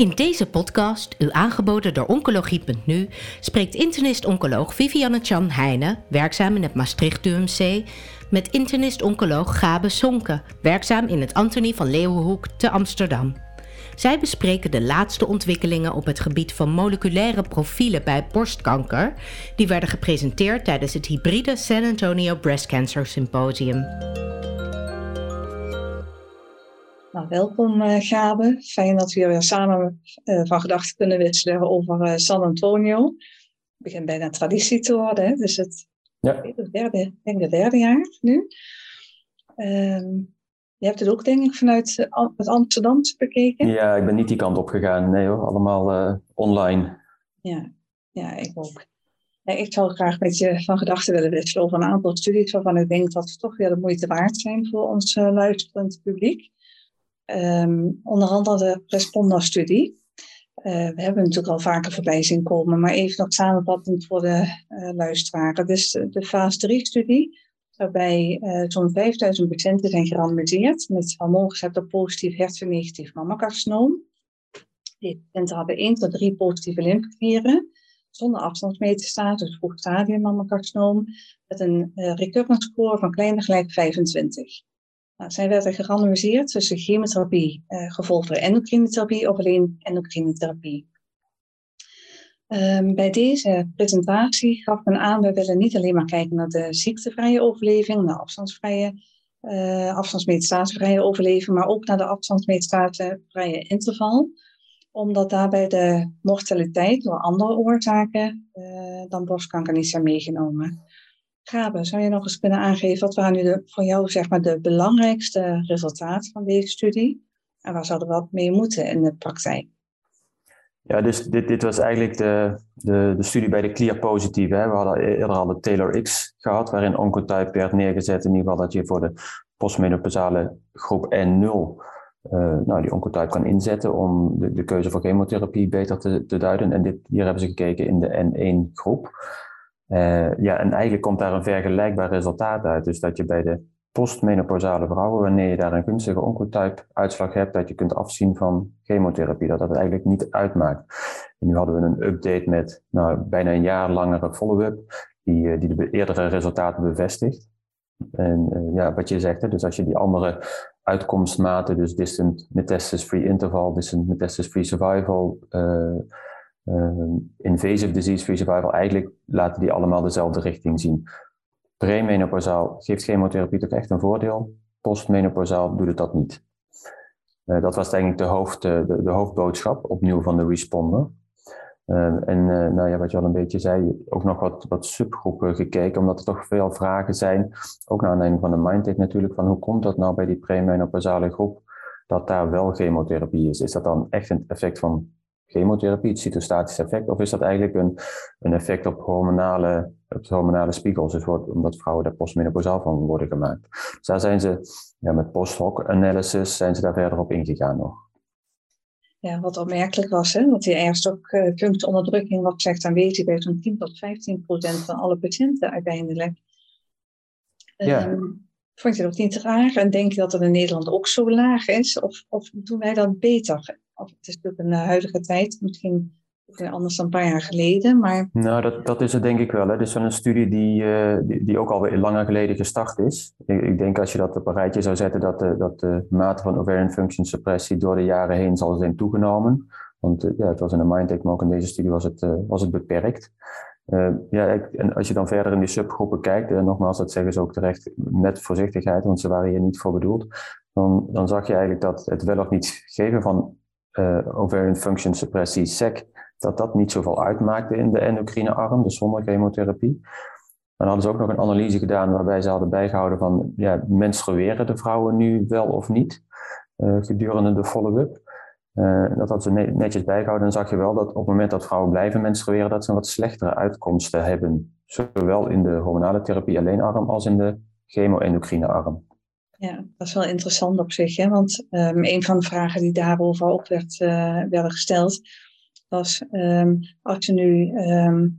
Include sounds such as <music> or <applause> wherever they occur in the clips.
In deze podcast, u aangeboden door Oncologie.nu, spreekt internist-oncoloog Vivianne Chan Heijnen, werkzaam in het Maastricht UMC, met internist-oncoloog Gabe Sonke, werkzaam in het Antonie van Leeuwenhoek te Amsterdam. Zij bespreken de laatste ontwikkelingen op het gebied van moleculaire profielen bij borstkanker, die werden gepresenteerd tijdens het hybride San Antonio Breast Cancer Symposium. Nou, welkom uh, Gabe. Fijn dat we weer samen uh, van gedachten kunnen wisselen over uh, San Antonio. Het begint bijna traditie te worden, hè? dus het, ja. derde, denk het derde jaar nu. Um, je hebt het ook denk ik vanuit het Amsterdam bekeken? Ja, ik ben niet die kant op gegaan. Nee hoor, allemaal online. Ja, ja, ik ook. Ja, ik zou graag met je van gedachten willen wisselen over een aantal studies waarvan ik denk dat ze toch weer de moeite waard zijn voor ons luisterend publiek. Um, onder andere de Responder-studie. Uh, we hebben natuurlijk al vaker voorbij zien komen, maar even nog samenvattend voor de uh, luisteraars. Dus de, de fase 3-studie, waarbij uh, zo'n 5000 patiënten zijn gerandomiseerd met hormoonreceptor positief HER2-negatief mammacarcinoom. Die patiënten hadden 1 tot 3 positieve lymfeklieren zonder afstandsmetastase, dus vroeg stadium mammacarcinoom, met een recurrence score van kleiner gelijk 25. Nou, zij werden gerandomiseerd tussen chemotherapie uh, gevolgd door endocrinetherapie of alleen endocrinetherapie. Um, bij deze presentatie gaf men aan, we willen niet alleen maar kijken naar de ziektevrije overleving, naar afstandsvrije, uh, afstandsmetastasevrije overleving, maar ook naar de afstandsmetastasevrije interval, omdat daarbij de mortaliteit door andere oorzaken uh, dan borstkanker niet zijn meegenomen. Gabe, zou je nog eens kunnen aangeven wat waren nu de, voor jou zeg maar, de belangrijkste resultaten van deze studie? En waar zouden we wat mee moeten in de praktijk? Ja, dus dit, dit was eigenlijk de, de, de studie bij de clear-positieve. We hadden e-, eerder al de Taylor-X gehad, waarin Oncotype werd neergezet. In ieder geval dat je voor de postmenopausale groep N0 uh, nou, die Oncotype kan inzetten om de, de keuze voor chemotherapie beter te, te duiden. En dit, hier hebben ze gekeken in de N1-groep. Uh, ja, en eigenlijk komt daar een vergelijkbaar resultaat uit. Dus dat je bij de postmenopausale vrouwen, wanneer je daar een gunstige oncotype uitslag hebt, dat je kunt afzien van chemotherapie, dat dat eigenlijk niet uitmaakt. En nu hadden we een update met nou, bijna een jaar langere follow-up, die, die de eerdere resultaten bevestigt. En uh, ja, wat je zegt, hè, dus als je die andere uitkomstmaten, dus distant metastasis-free interval, distant metastasis-free survival, uh, invasive disease-free survival, eigenlijk laten die allemaal dezelfde richting zien. Premenopausaal geeft chemotherapie toch echt een voordeel. Postmenopausaal doet het dat niet. Uh, dat was eigenlijk de, hoofd, uh, de, hoofdboodschap opnieuw van de responder. Uh, en nou ja, wat je al een beetje zei, ook nog wat, wat subgroepen gekeken, omdat er toch veel vragen zijn, ook naar aanleiding van de Mindtech natuurlijk, van hoe komt dat nou bij die premenopausale groep, dat daar wel chemotherapie is? Is dat dan echt een effect van chemotherapie, het cytostatisch effect? Of is dat eigenlijk een, een effect op hormonale, op hormonale spiegels, dus wordt, omdat vrouwen daar postmenopausaal van worden gemaakt? Dus daar zijn ze ja, met post-hoc analysis zijn ze daar verder op ingegaan nog. Ja, wat opmerkelijk was, hè, dat die ergens ook uh, punktonderdrukking wat zegt aanwezig bij zo'n 10 tot 15 procent van alle patiënten uiteindelijk. Ja. Um, vond je dat niet raar? En denk je dat het in Nederland ook zo laag is? Of, of doen wij dat beter? Het is natuurlijk een huidige tijd, misschien anders dan een paar jaar geleden. Maar... Nou, dat, dat is het denk ik wel. Hè. Is wel een studie die, uh, die, die, ook alweer langer geleden gestart is. Ik, ik, denk als je dat op een rijtje zou zetten, dat de, dat de mate van ovarian function suppressie door de jaren heen zal zijn toegenomen. Want uh, ja, het was in de Mindtech, maar ook in deze studie was het, was het beperkt. ja, en als je dan verder in die subgroepen kijkt, en nogmaals, dat zeggen ze ook terecht met voorzichtigheid, want ze waren hier niet voor bedoeld, dan, dan zag je eigenlijk dat het wel of niet geven van ovarian function suppressie, SEC, dat dat niet zoveel uitmaakte in de endocrine arm, dus zonder chemotherapie. Dan hadden ze ook nog een analyse gedaan waarbij ze hadden bijgehouden van, ja, menstrueren de vrouwen nu wel of niet uh, gedurende de follow-up. Uh, dat hadden ze netjes bijgehouden. Dan zag je wel dat op het moment dat vrouwen blijven menstrueren, dat ze een wat slechtere uitkomsten hebben. Zowel in de hormonale therapie alleen arm als in de chemo-endocrine arm. Ja, dat is wel interessant op zich. Hè? Want um, een van de vragen die daarover ook werd, uh, werden gesteld, was um, als je nu um,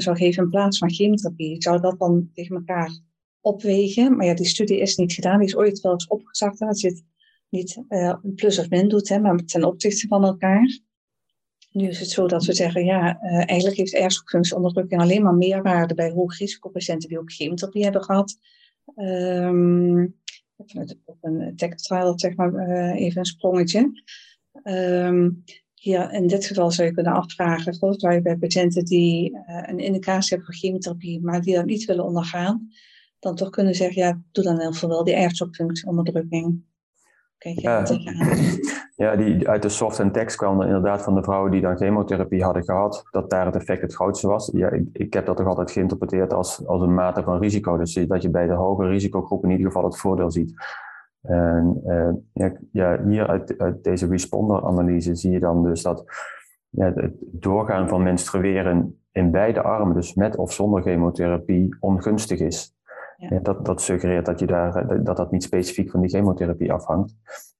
zou geven in plaats van chemotherapie, zou dat dan tegen elkaar opwegen? Maar ja, die studie is niet gedaan, die is ooit wel eens opgezakt dat zit niet uh, plus of min doet, hè, maar ten opzichte van elkaar. Nu is het zo dat we zeggen, ja, eigenlijk heeft airstopfunctieonderdrukking alleen maar meerwaarde bij hoogrisicopatiënten die ook chemotherapie hebben gehad. Um, een tech zeg maar, uh, even een sprongetje. Um, hier in dit geval zou je kunnen afvragen, waar je bij patiënten die uh, een indicatie hebben voor chemotherapie, maar die dat niet willen ondergaan, dan toch kunnen zeggen, ja, doe dan ieder geval wel die Ja, ja die, uit de soft en tekst kwam er inderdaad van de vrouwen die dan chemotherapie hadden gehad, dat daar het effect het grootste was. Ja, ik, ik heb dat toch altijd geïnterpreteerd als, als een mate van risico. Dus dat je bij de hoge risicogroep in ieder geval het voordeel ziet. En uh, ja, ja, hier uit, uit deze responder-analyse zie je dan dus dat ja, het doorgaan van menstrueren in beide armen, dus met of zonder chemotherapie, ongunstig is. Ja. dat, dat suggereert dat, je daar, dat dat niet specifiek van die chemotherapie afhangt.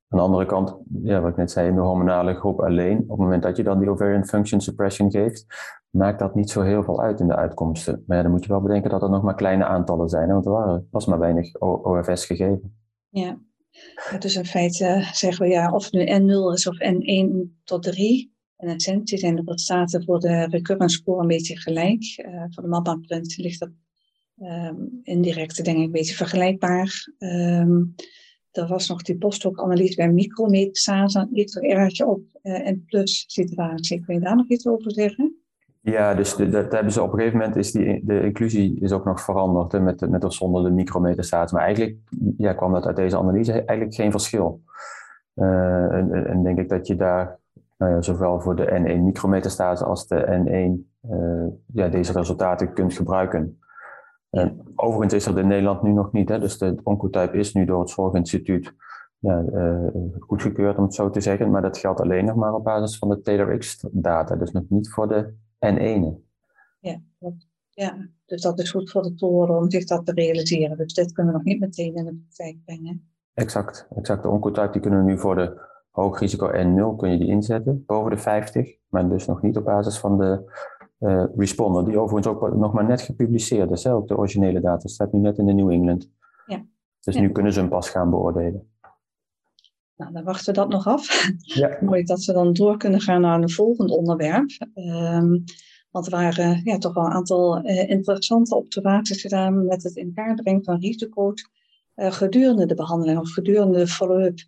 Aan de andere kant, ja, wat ik net zei, in de hormonale groep alleen, op het moment dat je dan die ovarian function suppression geeft, maakt dat niet zo heel veel uit in de uitkomsten. Maar ja, dan moet je wel bedenken dat er nog maar kleine aantallen zijn, want er waren, was maar weinig OFS gegeven. Ja, dus in feite zeggen we ja, of het nu N0 is of N1 tot 3. In essentie zijn de resultaten voor de recurrence score een beetje gelijk. Uh, voor de MAPA-print ligt dat um, indirect denk ik een beetje vergelijkbaar. Um, er was nog die postdoc-analyse bij micrometastase, er erg op uh, en plus situatie. Kun je daar nog iets over zeggen? Ja, dus dat hebben ze op een gegeven moment is die, de inclusie is ook nog veranderd met, met of zonder de micrometastase. Maar eigenlijk ja, kwam dat uit deze analyse eigenlijk geen verschil. Uh, en, en, denk ik dat je daar nou ja, zowel voor de N1 micrometastase als de N1 uh, ja, deze resultaten kunt gebruiken. En overigens is dat in Nederland nu nog niet. Hè? Dus de oncotype is nu door het Zorginstituut ja, uh, goedgekeurd, om het zo te zeggen. Maar dat geldt alleen nog maar op basis van de TaylorX-data. Dus nog niet voor de N1. Ja, ja, dus dat is goed voor de toren om zich dat te realiseren. Dus dit kunnen we nog niet meteen in de praktijk brengen. Exact, exact. De oncotype die kunnen we nu voor de hoog risico N0 kun je die inzetten, boven de 50. Maar dus nog niet op basis van de uh, responder, die overigens ook nog maar net gepubliceerd is. Hè, ook de originele data staat nu net in de New England. Ja. Dus nu kunnen ze hem pas gaan beoordelen. Nou, dan wachten we dat nog af. <laughs> Ja. Mooi dat we dan door kunnen gaan naar een volgend onderwerp. Um, want er waren ja, toch wel een aantal uh, interessante observaties gedaan met het in kaart brengen van risico's uh, gedurende de behandeling of gedurende de follow-up.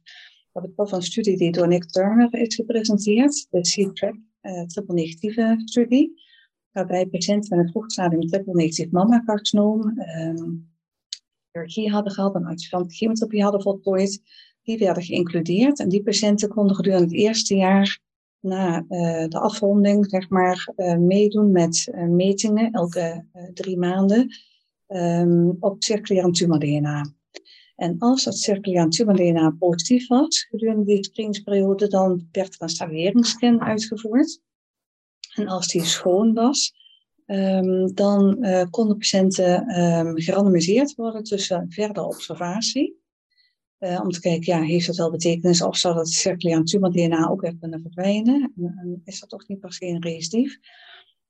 Hebben toch een studie die door Nick Turner is gepresenteerd, de C-TRACK uh, triple negatieve studie waarbij patiënten met een vroeg stadium triple negatief mammacarcinoom um, chirurgie hadden gehad en adjuvant chemotherapie hadden voltooid. Die werden geïncludeerd en die patiënten konden gedurende het eerste jaar na uh, de afronding zeg maar, uh, meedoen met uh, metingen elke drie maanden um, op circulaire tumor-DNA. En als dat circulaire tumor-DNA positief was gedurende die screeningsperiode, dan werd er een salueringsscan uitgevoerd. En als die schoon was, um, dan uh, konden patiënten um, gerandomiseerd worden tussen verdere observatie. Uh, om te kijken, ja, heeft dat wel betekenis of zou dat circulaire tumor-DNA ook weer kunnen verdwijnen? En, is dat toch niet per se een recidief?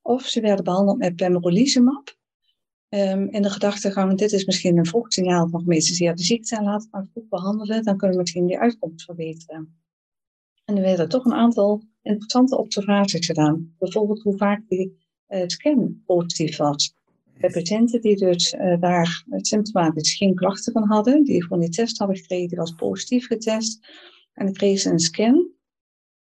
Of ze werden behandeld met pembrolizumab. Um, in de gedachtegang, dit is misschien een vroeg signaal van gemetastaseerde ziekte en laten we het goed behandelen, dan kunnen we misschien die uitkomst verbeteren. En er werden toch een aantal interessante observaties gedaan. Bijvoorbeeld hoe vaak die uh, scan positief was. Bij patiënten die dus uh, daar symptomatisch geen klachten van hadden, die gewoon die test hadden gekregen, die was positief getest. En dan kregen ze een scan.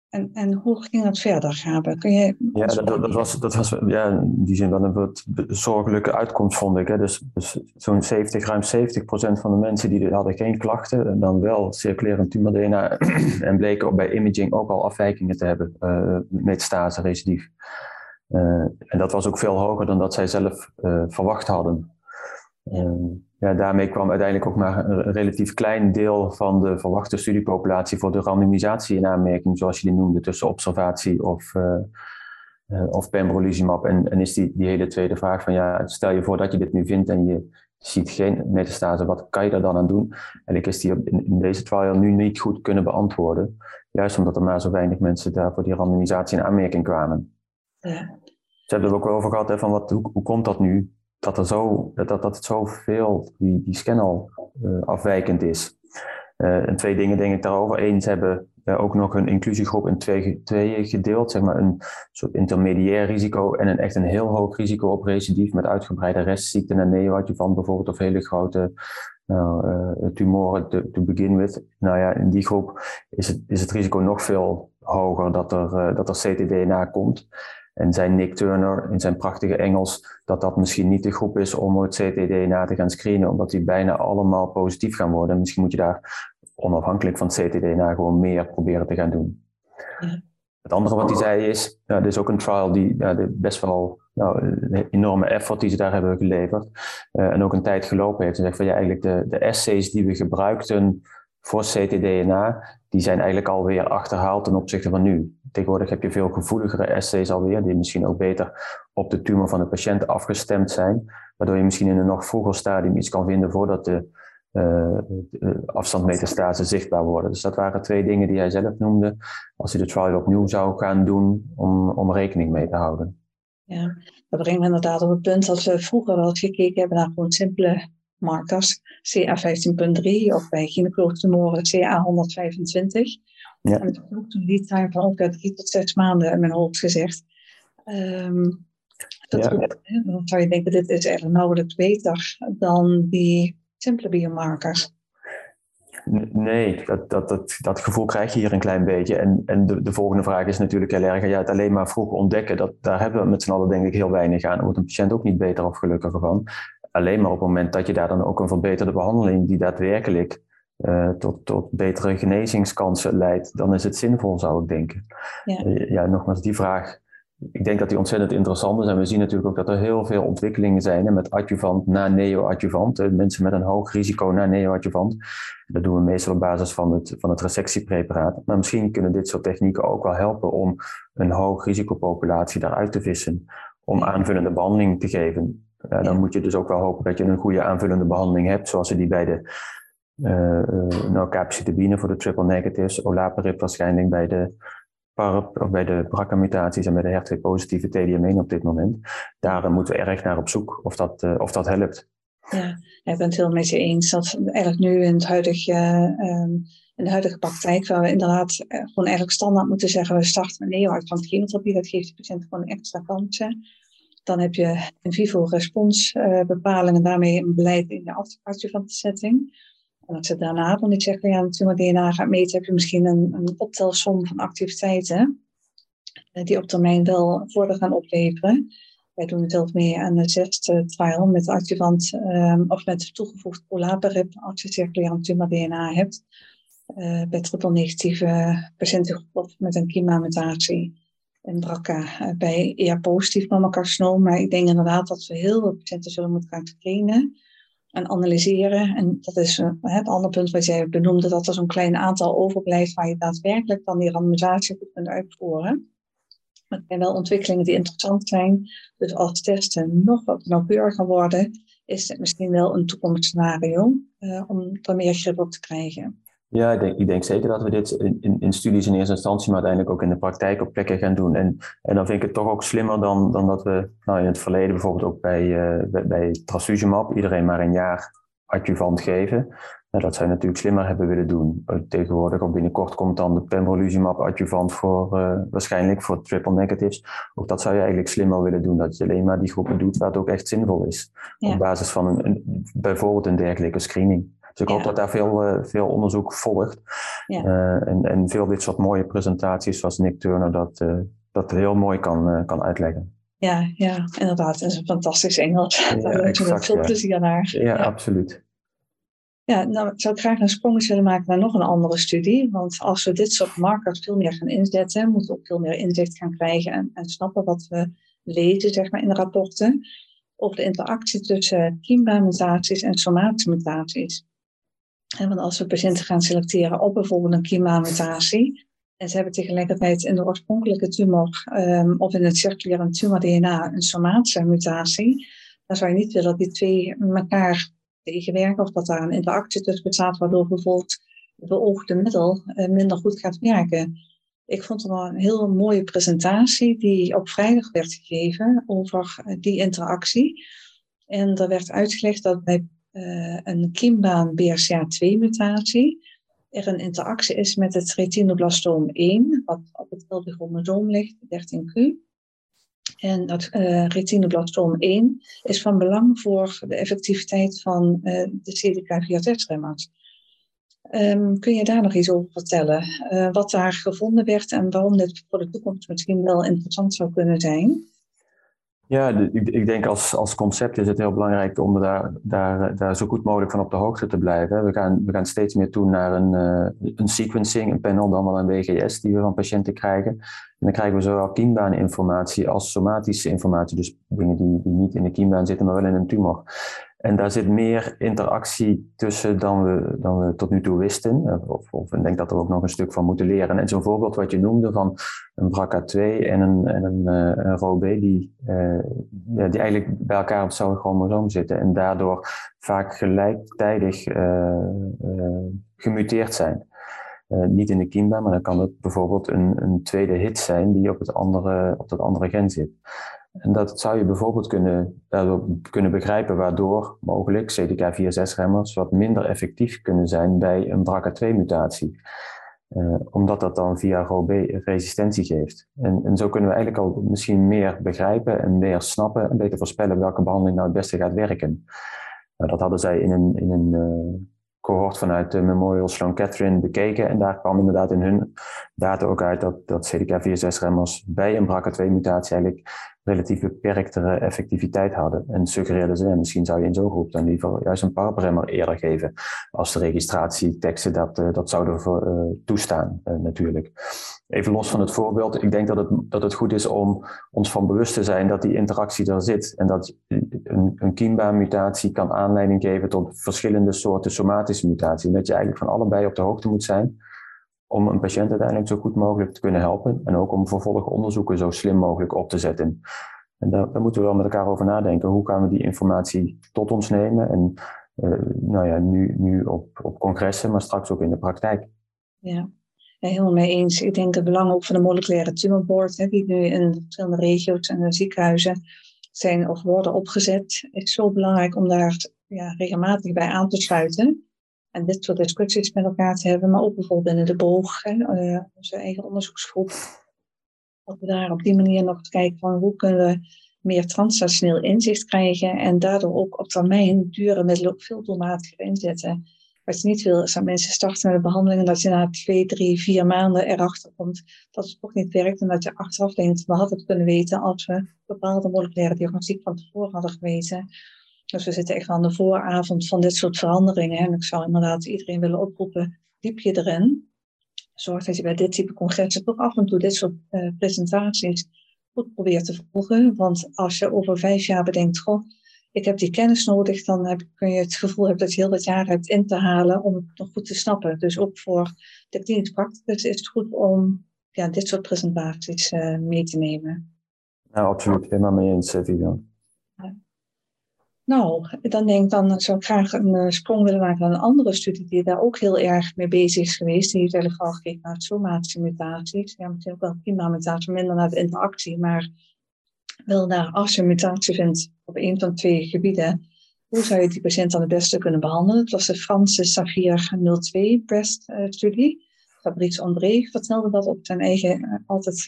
En, en hoe ging dat verder, Gabe? Kun je... Ja, dat, dat, was, dat was ja, in die zin wel een wat zorgelijke uitkomst, vond ik. Hè. Dus, dus zo'n 70, ruim 70 procent van de mensen die hadden geen klachten, en dan wel circulerend tumor-DNA <clears throat> en bleken bij imaging ook al afwijkingen te hebben, uh, metastase, recidief. Uh, en dat was ook veel hoger dan dat zij zelf uh, verwacht hadden. Uh, ja, daarmee kwam uiteindelijk ook maar een relatief klein deel van de verwachte studiepopulatie voor de randomisatie in aanmerking, zoals je die noemde, tussen observatie of, uh, uh, of pembrolizumab. En, en is die, die hele tweede vraag van, ja, stel je voor dat je dit nu vindt en je ziet geen metastase, wat kan je daar dan aan doen? En ik is die in, in deze trial nu niet goed kunnen beantwoorden, juist omdat er maar zo weinig mensen daar voor die randomisatie in aanmerking kwamen. Ja. Ze hebben er ook wel over gehad, hè, van wat, hoe, hoe komt dat nu? Dat, er zo, dat, dat het zoveel, die, die scan al uh, afwijkend is. en twee dingen denk ik daarover. Ze hebben ook nog een inclusiegroep in twee, tweeën gedeeld. Zeg maar een soort intermediair risico en een echt een heel hoog risico op recidief met uitgebreide restziekten en neoadjuvant bijvoorbeeld of hele grote nou, tumoren to, to begin with. Nou ja, in die groep is het, is het risico nog veel hoger dat er, dat er ctDNA komt. En zei Nick Turner in zijn prachtige Engels dat dat misschien niet de groep is om het ctDNA te gaan screenen, omdat die bijna allemaal positief gaan worden. misschien moet je daar onafhankelijk van het ctDNA gewoon meer proberen te gaan doen. Ja. Het andere wat hij zei is, ja, dit is ook een trial die ja, best wel nou, een enorme effort die ze daar hebben geleverd uh, en ook een tijd gelopen heeft. En zegt van ja, eigenlijk de, de essays die we gebruikten voor ctDNA, die zijn eigenlijk alweer achterhaald ten opzichte van nu. Tegenwoordig heb je veel gevoeligere essays alweer, die misschien ook beter op de tumor van de patiënt afgestemd zijn, waardoor je misschien in een nog vroeger stadium iets kan vinden voordat de uh, afstandmetastase zichtbaar worden. Dus dat waren twee dingen die hij zelf noemde, als hij de trial opnieuw zou gaan doen, om, om rekening mee te houden. Ja, dat brengt me inderdaad op het punt dat we vroeger wel gekeken hebben naar gewoon simpele markers, CA15.3 of bij gynaecoloogtumoren CA125. Ja. En heb ook een lead time van drie tot zes maanden in mijn hoofd gezegd. Um, dat ja. ook, dan zou je denken, dit is eigenlijk nauwelijks beter dan die simpele biomarkers. Nee, dat, dat, dat, dat gevoel krijg je hier een klein beetje. En, en de, de volgende vraag is natuurlijk heel erg, ja, het alleen maar vroeg ontdekken, dat, daar hebben we met z'n allen denk ik heel weinig aan. Daar wordt een patiënt ook niet beter of gelukkiger van. Alleen maar op het moment dat je daar dan ook een verbeterde behandeling die daadwerkelijk uh, tot, tot betere genezingskansen leidt, dan is het zinvol, zou ik denken. Ja, uh, ja nogmaals, die vraag ik denk dat die ontzettend interessant is. En we zien natuurlijk ook dat er heel veel ontwikkelingen zijn met adjuvant na neo-adjuvant. Mensen met een hoog risico na neo-adjuvant. Dat doen we meestal op basis van het, van het resectiepreparaat. Maar misschien kunnen dit soort technieken ook wel helpen om een hoog risicopopulatie daaruit te vissen. Om aanvullende behandeling te geven. Ja, dan moet je dus ook wel hopen dat je een goede aanvullende behandeling hebt, zoals je die bij de uh, uh, nou, capecitabine voor de triple negatives, olaparib waarschijnlijk bij de PARP of bij de BRCA-mutaties en bij de HER2-positieve TDM1 op dit moment. Daar moeten we erg naar op zoek of dat, uh, of dat helpt. Ja, ik ben het heel met je eens dat eigenlijk nu in, het huidige, uh, in de huidige praktijk, waar we inderdaad uh, gewoon eigenlijk standaard moeten zeggen, we starten met neo van chemotherapie, dat geeft de patiënt gewoon extra kansen. Dan heb je in vivo responsbepalingen, daarmee een beleid in de adjuvante setting. En als ze daarna dan niet zeggen, ja, natuurlijk DNA gaat meten, heb je misschien een, een optelsom van activiteiten eh, die op termijn wel voordeel gaan opleveren. Wij doen het heel meer aan de zesde trial met adjuvant um, of met toegevoegd olaparib als je circulaire tumor DNA hebt. Uh, bij triple negatieve patiënten met een KIMA-mutatie en BRCA uh, bij ER-positief mammocarcinoom. Maar ik denk inderdaad dat we heel veel patiënten zullen moeten gaan trainen en analyseren. En dat is uh, het andere punt wat jij benoemde, dat er zo'n klein aantal overblijft waar je daadwerkelijk dan die randomisatie goed kunt uitvoeren. Maar er zijn wel ontwikkelingen die interessant zijn. Dus als testen nog wat nauwkeuriger worden, is het misschien wel een toekomstscenario uh, om er meer grip op te krijgen. Ja, ik denk, ik denk zeker dat we dit in, in, in, studies in eerste instantie, maar uiteindelijk ook in de praktijk op plekken gaan doen. En, en dan vind ik het toch ook slimmer dan, dan dat we nou, in het verleden bijvoorbeeld ook bij, uh, bij, bij trastuzumab iedereen maar een jaar adjuvant geven. Nou, dat zou je natuurlijk slimmer hebben willen doen. Tegenwoordig of binnenkort komt dan de pembrolizumab adjuvant voor uh, waarschijnlijk voor triple negatives. Ook dat zou je eigenlijk slimmer willen doen. Dat je alleen maar die groepen doet waar het ook echt zinvol is. Ja. Op basis van een, een, bijvoorbeeld een dergelijke screening. Dus ik hoop dat daar veel, uh, veel onderzoek volgt. Ja. Uh, en, en veel dit soort mooie presentaties zoals Nick Turner dat, uh, dat heel mooi kan, kan uitleggen. Ja, ja, inderdaad. Het is een fantastisch Engels. Ja, <laughs> Daar exact, met veel plezier naar. Ja, ja, absoluut. Ja, nou zou ik graag een sprongetje willen maken naar nog een andere studie. Want als we dit soort markers veel meer gaan inzetten, moeten we ook veel meer inzicht gaan krijgen en, en snappen wat we lezen zeg maar, in de rapporten over de interactie tussen kiembaan-mutaties en somatische mutaties. Want als we patiënten gaan selecteren op bijvoorbeeld een kiema-mutatie, en ze hebben tegelijkertijd in de oorspronkelijke tumor um, of in het circulaire tumor-DNA een somatische mutatie, dan zou je niet willen dat die twee elkaar tegenwerken of dat daar een interactie tussen bestaat, waardoor bijvoorbeeld het beoogde middel uh, minder goed gaat werken. Ik vond het wel een heel mooie presentatie die op vrijdag werd gegeven over uh, die interactie. En er werd uitgelegd dat bij uh, een kiembaan BRCA2-mutatie, er een interactie is met het retinoblastoom 1, wat op het chromosoom ligt, 13q. En dat uh, retinoblastoom 1 is van belang voor de effectiviteit van uh, de CDK4-remmers. Um, kun je daar nog iets over vertellen? Uh, wat daar gevonden werd en waarom dit voor de toekomst misschien wel interessant zou kunnen zijn? Ja, ik, ik, denk als, als concept is het heel belangrijk om daar, daar, daar zo goed mogelijk van op de hoogte te blijven. We gaan, we gaan steeds meer toe naar een, uh, een sequencing, een panel, dan wel een WGS die we van patiënten krijgen. En dan krijgen we zowel kiembaaninformatie als somatische informatie, dus dingen die, die niet in de kiembaan zitten, maar wel in een tumor. En daar zit meer interactie tussen dan we, dan we tot nu toe wisten. Of, of ik denk dat we ook nog een stuk van moeten leren. En zo'n voorbeeld wat je noemde van een BRCA2 en een, en een, uh, een ROB, die, uh, die eigenlijk bij elkaar op hetzelfde chromosoom zitten. En daardoor vaak gelijktijdig gemuteerd zijn. niet in de kiembaan, maar dan kan het bijvoorbeeld een, een tweede hit zijn die op, het andere, op dat andere gen zit. En dat zou je bijvoorbeeld kunnen, kunnen begrijpen waardoor mogelijk CDK4-6-remmers wat minder effectief kunnen zijn bij een BRCA2-mutatie. Uh, eh, omdat dat dan via ROB resistentie geeft. En, en, zo kunnen we eigenlijk al misschien meer begrijpen en meer snappen en beter voorspellen welke behandeling nou het beste gaat werken. Nou, dat hadden zij in een, in een uh, cohort vanuit de Memorial Sloan Kettering bekeken. En daar kwam inderdaad in hun data ook uit dat, dat CDK4-6-remmers bij een BRCA2-mutatie eigenlijk relatief beperktere effectiviteit hadden. En suggereerden ze, misschien zou je in zo'n groep dan geval juist een PARP-remmer eerder geven. Als de registratieteksten dat, uh, dat zouden voor, uh, toestaan, uh, natuurlijk. Even los van het voorbeeld, ik denk dat het, dat het goed is om ons van bewust te zijn dat die interactie er zit. En dat een, een kiembaan-mutatie kan aanleiding geven tot verschillende soorten somatische mutaties. En dat je eigenlijk van allebei op de hoogte moet zijn om een patiënt uiteindelijk zo goed mogelijk te kunnen helpen. En ook om vervolgonderzoeken zo slim mogelijk op te zetten. En daar, moeten we wel met elkaar over nadenken. Hoe gaan we die informatie tot ons nemen? En uh, nou ja, nu, nu op, op congressen, maar straks ook in de praktijk. Ja. Ja helemaal mee eens. Ik denk het belang ook van de moleculaire tumorboard, hè, die nu in verschillende regio's en ziekenhuizen zijn of worden opgezet, is zo belangrijk om daar ja, regelmatig bij aan te sluiten en dit soort discussies met elkaar te hebben, maar ook bijvoorbeeld binnen de boog, uh, onze eigen onderzoeksgroep. Dat we daar op die manier nog kijken van hoe kunnen we meer transnationeel inzicht krijgen en daardoor ook op termijn dure middelen ook veel doelmatiger inzetten. Wat je niet wil, is dat mensen starten met de behandeling en dat je na twee, drie, vier maanden erachter komt dat het toch niet werkt en dat je achteraf denkt, we hadden het kunnen weten als we bepaalde moleculaire diagnostiek van tevoren hadden geweten. Dus we zitten echt aan de vooravond van dit soort veranderingen. En ik zou inderdaad iedereen willen oproepen, diep je erin. Zorg dat je bij dit type congressen toch af en toe dit soort uh, presentaties goed probeert te volgen. Want als je over vijf jaar bedenkt, goh, ik heb die kennis nodig, dan heb, kun je het gevoel hebben dat je heel wat jaar hebt in te halen om het nog goed te snappen. Dus ook voor de klinisch practicus is het goed om ja, dit soort presentaties uh, mee te nemen. Nou, absoluut. Helemaal mee eens, eh, Vivian. Nou, dan denk ik, dan zou ik graag een uh, sprong willen maken naar een andere studie die daar ook heel erg mee bezig is geweest. Die heeft eigenlijk al gekeken naar somatische mutaties. Ja, misschien ook wel prima mutatie, minder naar de interactie, maar wel naar als je een mutatie vindt op een van twee gebieden, hoe zou je die patiënt dan het beste kunnen behandelen? Het was de Franse Safir 02 breast uh, studie. Fabrice André vertelde dat op zijn eigen, uh, altijd,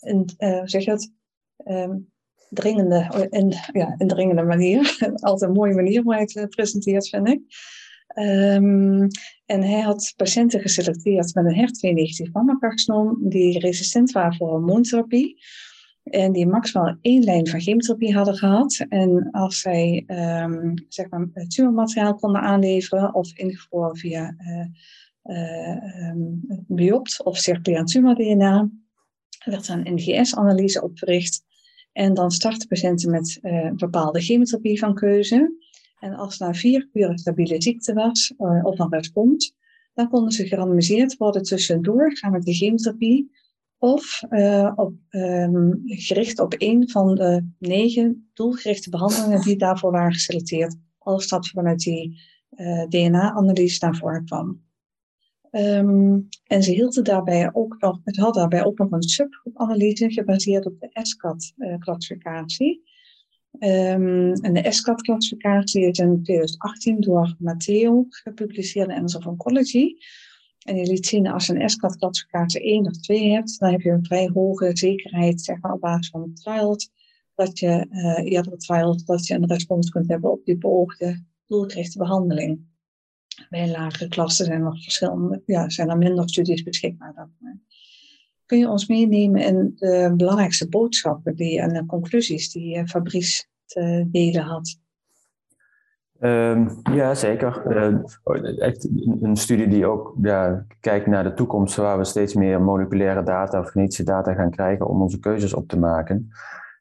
in, zeg je um, dringende, in, ja, een dringende manier. <laughs> Altijd een mooie manier hoe hij het presenteert, vind ik. Um, en hij had patiënten geselecteerd met een HER2-negatief mammacarcinoom die resistent waren voor hormoontherapie. En die maximaal één lijn van chemotherapie hadden gehad. En als zij um, zeg maar, tumormateriaal konden aanleveren of ingevroren via uh, uh, biopt of circulair tumor-DNA, werd er een NGS-analyse opgericht. En dan starten patiënten met uh, bepaalde chemotherapie van keuze. En als na vier uur stabiele ziekte was of een respons, dan konden ze gerandomiseerd worden tussendoor gaan met de chemotherapie of uh, op, um, gericht op een van de negen doelgerichte behandelingen die daarvoor waren geselecteerd, als dat vanuit die DNA-analyse naar voren kwam. Um, en ze hielden daarbij ook nog, het had daarbij ook nog een subgroepanalyse gebaseerd op de SCAT-classificatie. Um, en de SCAT-classificatie is in 2018 door Matteo gepubliceerd in Annals of Oncology. En je liet zien als je een SCAT-classificatie 1 of 2 hebt, dan heb je een vrij hoge zekerheid zeg maar, op basis van het trial, dat je uh, eerdere trials, dat je een respons kunt hebben op die beoogde doelgerichte behandeling. Bij lagere klasse zijn er verschillende, ja, zijn er minder studies beschikbaar daarvoor. Kun je ons meenemen in de belangrijkste boodschappen die, en de conclusies die uh, Fabrice te delen had? Um, ja, zeker. Uh, echt een studie die ook kijkt naar de toekomst, waar we steeds meer moleculaire data of genetische data gaan krijgen om onze keuzes op te maken.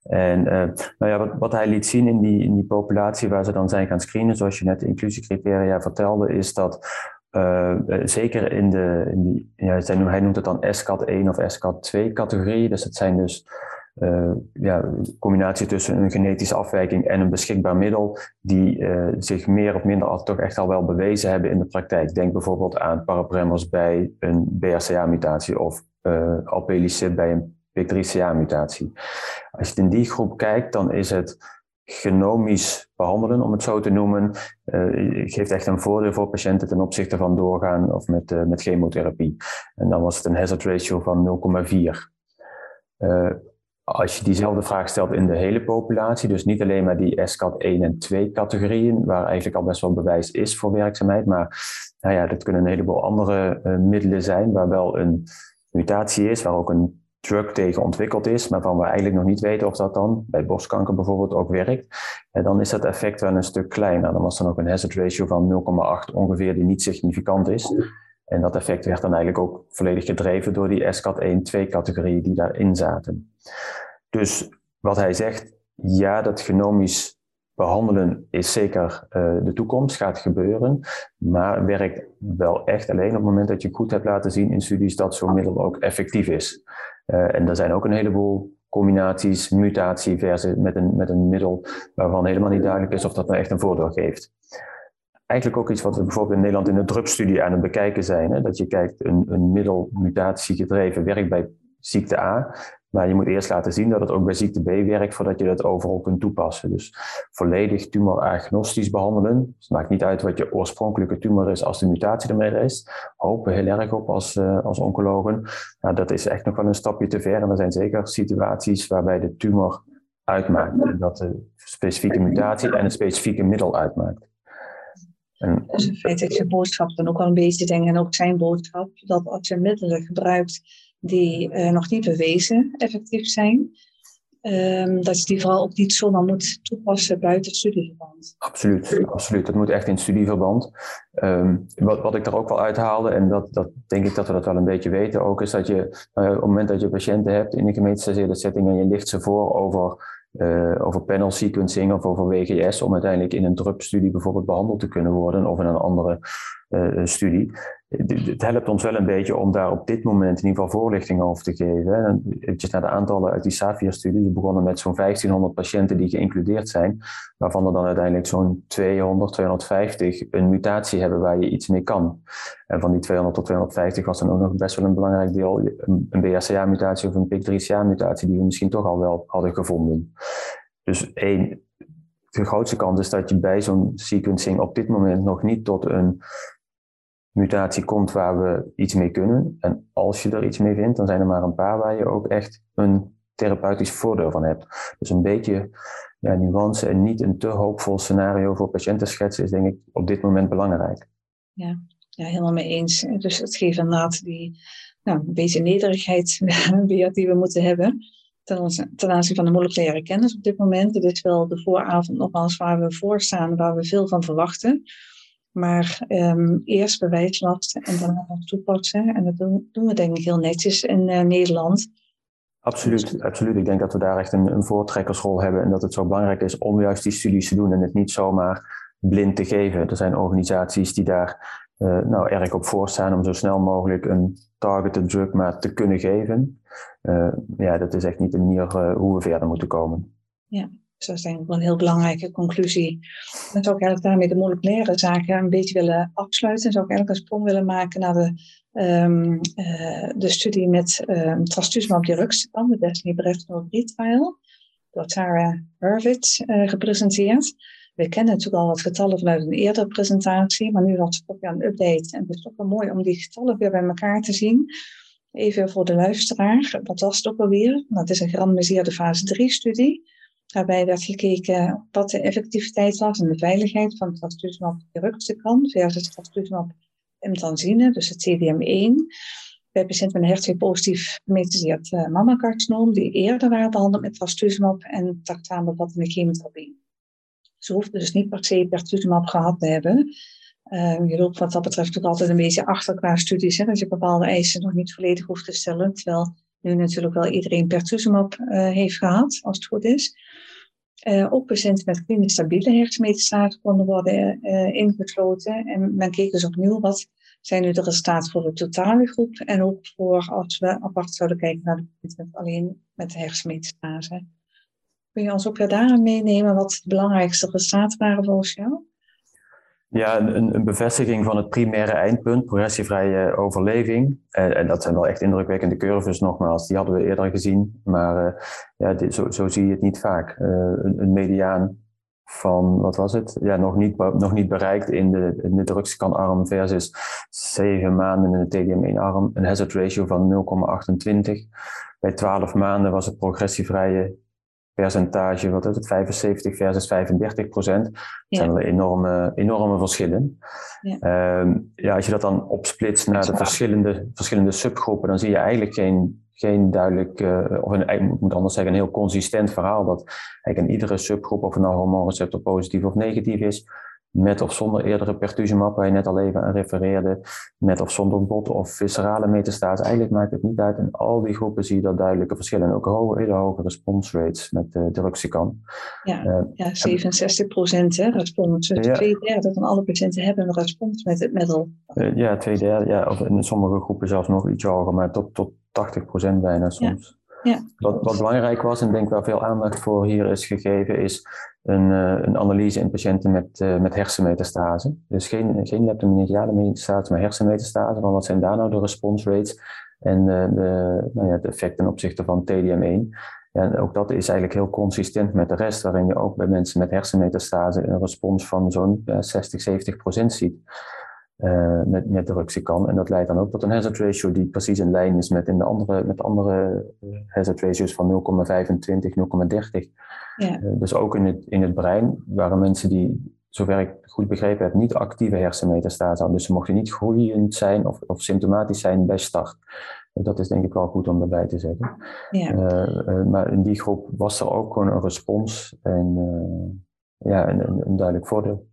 En uh, nou ja, wat, wat, hij liet zien in die, in die populatie waar ze dan zijn gaan screenen, zoals je net de inclusiecriteria vertelde, is dat uh, zeker in de, in die, ja, hij noemt het dan SCAT 1 of SCAT 2 categorie. Dus het zijn dus uh, ja, combinatie tussen een genetische afwijking en een beschikbaar middel, die uh, zich meer of minder al, toch echt al wel bewezen hebben in de praktijk. Denk bijvoorbeeld aan parabremmers bij een BRCA-mutatie of uh, bij een PIK3CA-mutatie. Als je in die groep kijkt, dan is het genomisch behandelen, om het zo te noemen, uh, geeft echt een voordeel voor patiënten ten opzichte van doorgaan of met, met chemotherapie. En dan was het een hazard ratio van 0,4. Als je diezelfde vraag stelt in de hele populatie, dus niet alleen maar die SCAT 1 en 2 categorieën, waar eigenlijk al best wel bewijs is voor werkzaamheid, maar nou ja, dat kunnen een heleboel andere uh, middelen zijn, waar wel een mutatie is, waar ook een drug tegen ontwikkeld is, maar van we eigenlijk nog niet weten of dat dan bij borstkanker bijvoorbeeld ook werkt, en dan is dat effect wel een stuk kleiner. Dan was er nog een hazard ratio van 0,8 ongeveer, die niet significant is. En dat effect werd dan eigenlijk ook volledig gedreven door die SCAT 1-2 categorieën die daarin zaten. Dus wat hij zegt, ja, dat genomisch behandelen is zeker uh, de toekomst, gaat gebeuren, maar werkt wel echt alleen op het moment dat je goed hebt laten zien in studies dat zo'n middel ook effectief is. Uh, en er zijn ook een heleboel combinaties, mutatie versus met een, met een middel waarvan helemaal niet duidelijk is of dat nou echt een voordeel geeft eigenlijk ook iets wat we bijvoorbeeld in Nederland in de drupstudie aan het bekijken zijn. Hè? Dat je kijkt, een, een middel gedreven werkt bij ziekte A, maar je moet eerst laten zien dat het ook bij ziekte B werkt voordat je dat overal kunt toepassen. Dus volledig tumoragnostisch behandelen. Dus het maakt niet uit wat je oorspronkelijke tumor is als de mutatie ermee is. Hopen heel erg op als, uh, als oncologen. Nou, dat is echt nog wel een stapje te ver. En er zijn zeker situaties waarbij de tumor uitmaakt. En dat de specifieke mutatie en het specifieke middel uitmaakt. En, dus in feite is je boodschap dan ook wel een beetje denk en ook zijn boodschap, dat als je middelen gebruikt die uh, nog niet bewezen effectief zijn, um, dat je die vooral ook niet zomaar moet toepassen buiten het studieverband. Absoluut, absoluut. Dat moet echt in het studieverband. Um, wat, wat ik er ook wel uithaalde, en dat, dat denk ik dat we dat wel een beetje weten ook, is dat je uh, op het moment dat je patiënten hebt in een gemeentestaseerde setting en je ligt ze voor over uh, over panel sequencing of over WGS, om uiteindelijk in een drup-studie bijvoorbeeld behandeld te kunnen worden of in een andere studie. Het helpt ons wel een beetje om daar op dit moment in ieder geval voorlichting over te geven. Eventjes naar de aantallen uit die SAFIR-studie. Die begonnen met zo'n 1500 patiënten die geïncludeerd zijn, waarvan er dan uiteindelijk zo'n 200, 250 een mutatie hebben waar je iets mee kan. En van die 200 tot 250 was dan ook nog best wel een belangrijk deel een, BRCA-mutatie of een PIK3CA-mutatie die we misschien toch al wel hadden gevonden. Dus één, de grootste kans is dat je bij zo'n sequencing op dit moment nog niet tot een mutatie komt waar we iets mee kunnen. En als je er iets mee vindt, dan zijn er maar een paar waar je ook echt een therapeutisch voordeel van hebt. Dus een beetje ja, nuance en niet een te hoopvol scenario voor patiënten schetsen is denk ik op dit moment belangrijk. Ja, ja helemaal mee eens. Dus het geeft inderdaad die nou, een beetje nederigheid <laughs> die we moeten hebben ten, aanzien van de moleculaire kennis op dit moment. Dit is wel de vooravond nogmaals waar we voor staan, waar we veel van verwachten. Maar um, eerst bewijslast en daarna nog toepassen. En dat doen, doen, we denk ik heel netjes in uh, Nederland. Absoluut, absoluut. Ik denk dat we daar echt een, een voortrekkersrol hebben. En dat het zo belangrijk is om juist die studies te doen en het niet zomaar blind te geven. Er zijn organisaties die daar uh, nou, erg op voorstaan om zo snel mogelijk een targeted drug maar te kunnen geven. Uh, ja, dat is echt niet de manier hoe we verder moeten komen. Ja. Dus dat is denk ik een heel belangrijke conclusie. Dan zou ik eigenlijk daarmee de moleculaire zaken een beetje willen afsluiten. En zou ik eigenlijk een sprong willen maken naar de, um, uh, de studie met um, trastuzumab deruxtecan, de Breast trial. Dat Sarah Hurwitz uh, gepresenteerd. We kennen natuurlijk al wat getallen vanuit een eerdere presentatie, maar nu was het toch weer een update. En het is toch wel mooi om die getallen weer bij elkaar te zien. Even voor de luisteraar, wat was het ook alweer? Dat is een gerandomiseerde fase 3-studie. Daarbij werd gekeken wat de effectiviteit was en de veiligheid van trastuzumab deruxtecan versus trastuzumab emtansine, dus het CDM1 bij patiënten met een HER2-positief gemetastaseerd uh, mammacarcinoom die eerder waren behandeld met trastuzumab en tactaanbevattende chemotherapie. Ze hoefden dus niet per se pertuzumab gehad te hebben. Uh, je loopt wat dat betreft ook altijd een beetje achter qua studies, hè, dat je bepaalde eisen nog niet volledig hoeft te stellen, terwijl nu natuurlijk wel iedereen pertuzumab uh, heeft gehad, als het goed is. Uh, ook patiënten met klinisch stabiele hersenmetastasen konden worden uh, ingesloten. En men keek dus opnieuw wat zijn nu de resultaten voor de totale groep en ook voor als we apart zouden kijken naar de patiënten alleen met de hersenmetastase. Kun je ons ook weer daarin meenemen wat de belangrijkste resultaten waren volgens jou? Ja, een, bevestiging van het primaire eindpunt, progressievrije overleving. En, en, dat zijn wel echt indrukwekkende curves nogmaals, die hadden we eerder gezien. Maar uh, ja, dit, zo, zo, zie je het niet vaak. Een, een, mediaan van, wat was het? Ja, nog niet, nog niet bereikt in de, in de drugskanarm versus zeven maanden in de TDM1-arm. Een hazard ratio van 0,28. Bij 12 maanden was het progressievrije percentage, wat is het, 75 versus 35 procent. Dat zijn wel enorme, enorme verschillen. Ja. Um, ja, als je dat dan opsplitst naar de verschillende, verschillende subgroepen, dan zie je eigenlijk geen, geen duidelijk, uh, of een, ik moet anders zeggen, een heel consistent verhaal. Dat eigenlijk in iedere subgroep, of het nou hormoonreceptor positief of negatief is, met of zonder eerdere pertuzumab, waar je net al even aan refereerde, met of zonder bot of viscerale metastase. Eigenlijk maakt het niet uit. In al die groepen zie je dat duidelijke verschillen. En ook hoge, hele hoge response rates met uh, Deruxtecan. Ja, uh, ja 67 procent respons. Dus ja. twee derde van alle patiënten hebben een respons met het middel. Uh, ja, twee derde. Ja, of in sommige groepen zelfs nog iets hoger, maar tot, tot 80 procent bijna soms. Ja. Ja. Wat, wat belangrijk was, en denk waar veel aandacht voor hier is gegeven, is een, uh, een analyse in patiënten met, uh, met hersenmetastase. Dus geen, geen metastase, maar hersenmetastase. Van wat zijn daar nou de response rates en de, nou ja, de effecten ten opzichte van TDM1. Ja, en ook dat is eigenlijk heel consistent met de rest, waarin je ook bij mensen met hersenmetastase een respons van zo'n 60, 70 procent ziet. Uh, met, met Ruxican. En dat leidt dan ook tot een hazard ratio die precies in lijn is met, in de andere, met andere hazard ratios van 0,25, 0,30. Ja. Uh, dus ook in het, in het brein waren mensen die, zover ik goed begrepen heb, niet actieve hersenmetastase hadden. Dus ze mochten niet groeiend zijn of, of symptomatisch zijn bij start. Dat is denk ik wel goed om erbij te zeggen. Ja. Uh, maar in die groep was er ook gewoon een respons en ja, een, een, een duidelijk voordeel.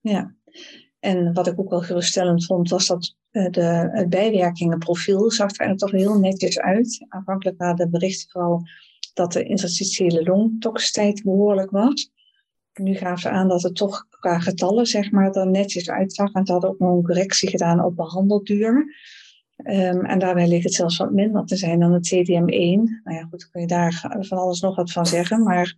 Ja. En wat ik ook wel geruststellend vond, was dat de, het bijwerkingenprofiel zag er eigenlijk toch heel netjes uit. Aanvankelijk waren de berichten vooral dat de interstitiële longtoxiteit behoorlijk was. Nu gaven ze aan dat het toch qua getallen zeg maar, er netjes uitzag. En ze hadden ook nog een correctie gedaan op behandelduur. Um, en daarbij leek het zelfs wat minder te zijn dan het CDM1. Nou ja, goed, kun je daar van alles nog wat van zeggen. Maar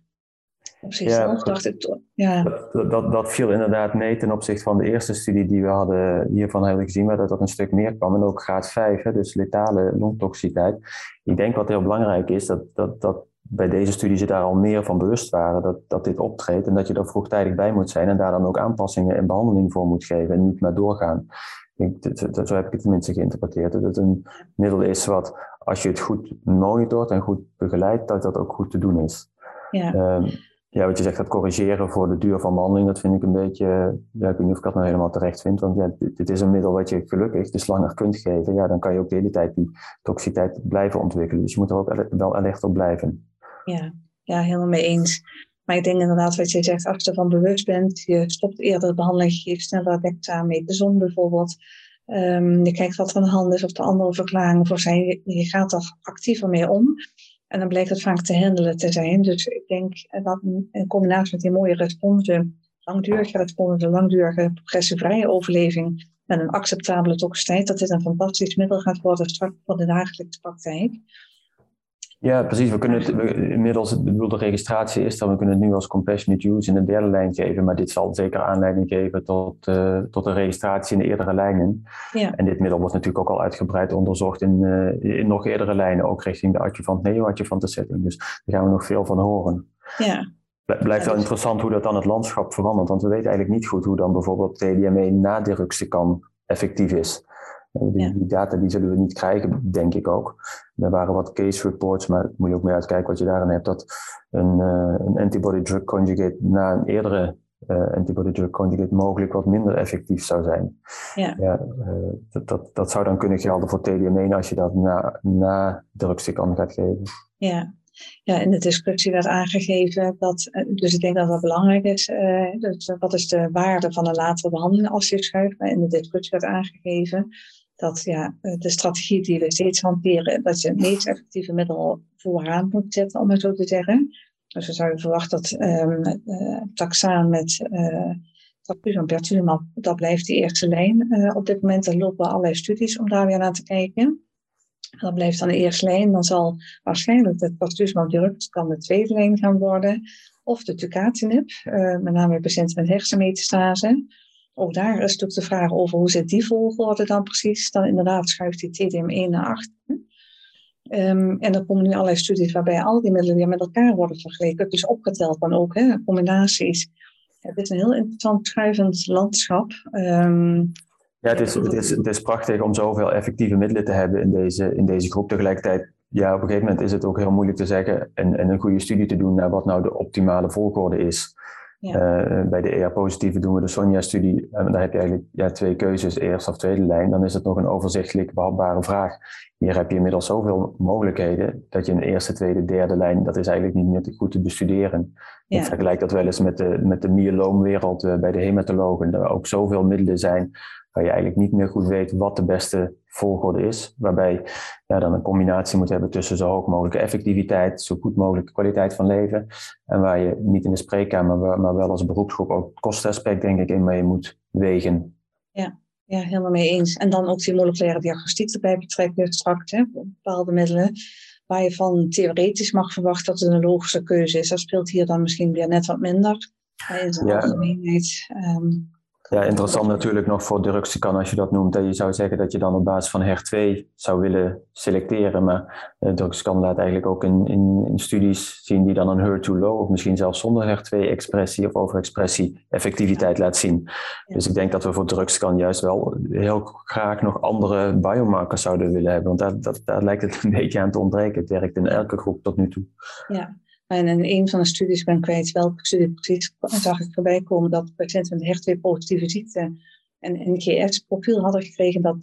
op zichzelf ja, dacht ik ja. Dat, dat, dat, viel inderdaad mee ten opzichte van de eerste studie die we hadden, hiervan hebben gezien, waar dat, dat een stuk meer kwam. En ook graad 5, hè, dus letale longtoxiciteit. Ik denk wat heel belangrijk is, dat, dat, dat bij deze studie ze daar al meer van bewust waren dat, dat dit optreedt en dat je er vroegtijdig bij moet zijn en daar dan ook aanpassingen en behandeling voor moet geven en niet maar doorgaan. Ik, zo heb ik het tenminste geïnterpreteerd. Dat het een middel is wat, als je het goed monitort en goed begeleidt, dat dat ook goed te doen is. Ja. Um, ja, wat je zegt, dat corrigeren voor de duur van behandeling, dat vind ik een beetje, ja, ik weet niet of ik dat nou helemaal terecht vind, want ja, dit, is een middel wat je gelukkig dus langer kunt geven. Ja, dan kan je ook de hele tijd die toxiciteit blijven ontwikkelen. Dus je moet er ook wel alert op blijven. Ja, ja, helemaal mee eens. Maar ik denk inderdaad wat je zegt, als je ervan bewust bent, je stopt eerder de behandeling, je geeft sneller zon bijvoorbeeld. Je kijkt wat er aan de hand is of de andere verklaringen voor zijn. Je, je gaat er actiever mee om. En dan blijkt het vaak te handelen te zijn. Dus ik denk dat in combinatie met die mooie responsen, langdurige responsen, langdurige progressievrije overleving met een acceptabele toxiteit, dat dit een fantastisch middel gaat worden straks voor de dagelijkse praktijk. Ja, precies. We kunnen het inmiddels, ik bedoel, de registratie is dan, we kunnen het nu als compassionate use in de derde lijn geven, maar dit zal zeker aanleiding geven tot, uh, tot een registratie in de eerdere lijnen. Ja. En dit middel wordt natuurlijk ook al uitgebreid onderzocht in, uh, in nog eerdere lijnen, ook richting de adjuvant, neo-adjuvante setting. Dus daar gaan we nog veel van horen. Ja, blijft wel interessant hoe dat dan het landschap verandert. Want we weten eigenlijk niet goed hoe dan bijvoorbeeld TDME na deruxtecan effectief is. Die, die, data die zullen we niet krijgen, denk ik ook. Er waren wat case reports, maar moet je ook mee uitkijken wat je daarin hebt. Dat een, uh, een antibody-drug conjugate na een eerdere uh, antibody-drug conjugate mogelijk wat minder effectief zou zijn. Ja. ja uh, dat, dat, dat, zou dan kunnen gelden voor TDM1 als je dat na, na kan gaat geven. Ja. Ja, in de discussie werd aangegeven dat, dus ik denk dat dat belangrijk is, dus wat is de waarde van een latere behandeling als je schuift, maar in de discussie werd aangegeven dat ja, de strategie die we steeds hanteren, dat je het meest effectieve middel vooraan moet zetten, om het zo te zeggen. Dus we zouden verwachten dat um, taxaan met uh, en pertuzumab, dat blijft de eerste lijn. Op dit moment lopen allerlei studies om daar weer naar te kijken. Dat blijft dan de eerste lijn. Dan zal waarschijnlijk het pertuzumab direct kan de tweede lijn gaan worden. Of de tucatinib, met name bij patiënten met hersenmetastase. Ook daar is natuurlijk de vraag over hoe zit die volgorde dan precies. Dan inderdaad schuift die TDM1 naar achter. Um, en er komen nu allerlei studies waarbij al die middelen met elkaar worden vergeleken. Dus opgeteld dan ook, hè, combinaties. Het is een heel interessant schuivend landschap. Um, ja, het is, het, is, het is prachtig om zoveel effectieve middelen te hebben in deze, in deze groep. Tegelijkertijd, ja, op een gegeven moment is het ook heel moeilijk te zeggen en, en een goede studie te doen naar wat nou de optimale volgorde is. Ja. Uh, bij de ER-positieve doen we de SONIA-studie. En daar heb je eigenlijk ja, twee keuzes, eerste of tweede lijn. Dan is het nog een overzichtelijk behapbare vraag. Hier heb je inmiddels zoveel mogelijkheden dat je een eerste, tweede, derde lijn, dat is eigenlijk niet meer te goed te bestuderen. Ja. Ik vergelijk dat wel eens met de, met de myeloomwereld uh, bij de hematologen. Er ook zoveel middelen zijn waar je eigenlijk niet meer goed weet wat de beste volgorde is. Waarbij je dan een combinatie moet hebben tussen zo hoog mogelijke effectiviteit, zo goed mogelijke kwaliteit van leven. En waar je niet in de spreekkamer, maar wel als beroepsgroep ook het kostaspect denk ik in mee moet wegen. Ja. Ja, helemaal mee eens. En dan ook die moleculaire diagnostiek erbij betrekken straks, hè, bepaalde middelen, waar je van theoretisch mag verwachten dat het een logische keuze is. Dat speelt hier dan misschien weer net wat minder. In zijn ja. algemeenheid. Um, ja, interessant natuurlijk nog voor Druxican als je dat noemt. Dat je zou zeggen dat je dan op basis van HER2 zou willen selecteren. Maar uh, laat eigenlijk ook in, in, in, studies zien die dan een HER2-low of misschien zelfs zonder HER2-expressie of overexpressie effectiviteit laat zien. Dus ik denk dat we voor Druxican juist wel heel graag nog andere biomarkers zouden willen hebben. Want daar, dat, daar lijkt het een <laughs> beetje aan te ontbreken. Het werkt in elke groep tot nu toe. Ja, en in een van de studies, ik ben kwijt welke studie precies, zag ik voorbij komen dat patiënten met HER2-positieve ziekte een NGS-profiel hadden gekregen, dat 80%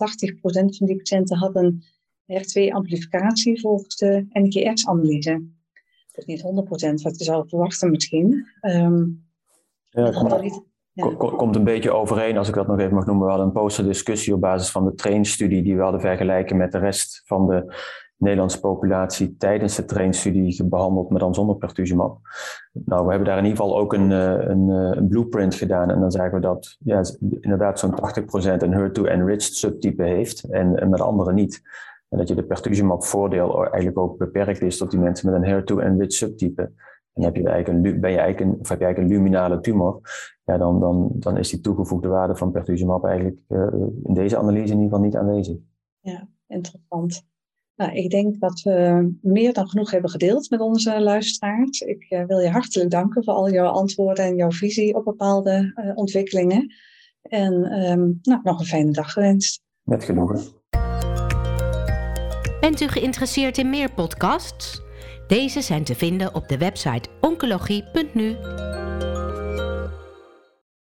van die patiënten hadden HER2-amplificatie volgens de NGS-analyse. Dat is niet 100% wat je zou verwachten misschien. Um, ja, komt, komt een beetje overeen, als ik dat nog even mag noemen. We hadden een posterdiscussie op basis van de trainstudie die we hadden vergelijken met de rest van de Nederlandse populatie tijdens de trainstudie behandeld, maar dan zonder pertuzumab. Nou, we hebben daar in ieder geval ook een, eh, een, eh, een blueprint gedaan. En dan zagen we dat ja, inderdaad zo'n 80% een HER2-enriched subtype heeft en, en met andere niet. En dat je de pertuzumab voordeel eigenlijk ook beperkt is tot die mensen met een HER2-enriched subtype. En heb je eigenlijk een, ben je eigenlijk een, of heb je eigenlijk een luminale tumor, ja, dan, dan, dan is die toegevoegde waarde van pertuzumab eigenlijk uh, in deze analyse in ieder geval niet aanwezig. Ja, interessant. Nou, ik denk dat we meer dan genoeg hebben gedeeld met onze luisteraars. Ik uh, wil je hartelijk danken voor al jouw antwoorden en jouw visie op bepaalde uh, ontwikkelingen. En um, nou, nog een fijne dag gewenst. Met genoegen. Bent u geïnteresseerd in meer podcasts? Deze zijn te vinden op de website oncologie.nu.